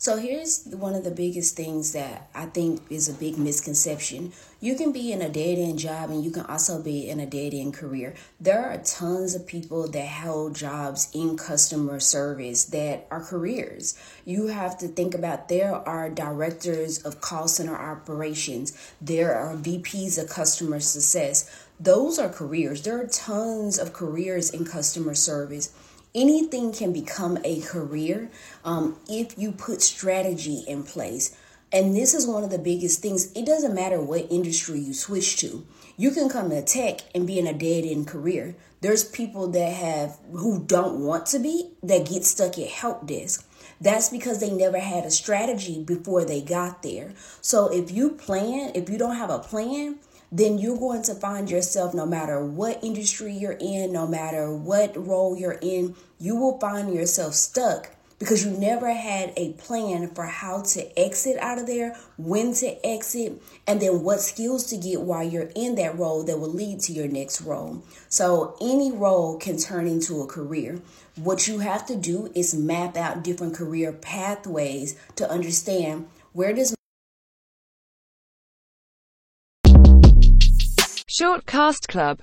So here's one of the biggest things that I think is a big misconception. You can be in a dead end job and you can also be in a dead end career. There are tons of people that hold jobs in customer service that are careers. You have to think about there are directors of call center operations, there are VPs of customer success. Those are careers. There are tons of careers in customer service anything can become a career um, if you put strategy in place. And this is one of the biggest things. It doesn't matter what industry you switch to. You can come to tech and be in a dead end career. There's people that have who don't want to be that get stuck at help desk. That's because they never had a strategy before they got there. So if you plan, if you don't have a plan, then you're going to find yourself, no matter what industry you're in, no matter what role you're in, you will find yourself stuck because you never had a plan for how to exit out of there, when to exit, and then what skills to get while you're in that role that will lead to your next role. So, any role can turn into a career. What you have to do is map out different career pathways to understand where does Short Cast Club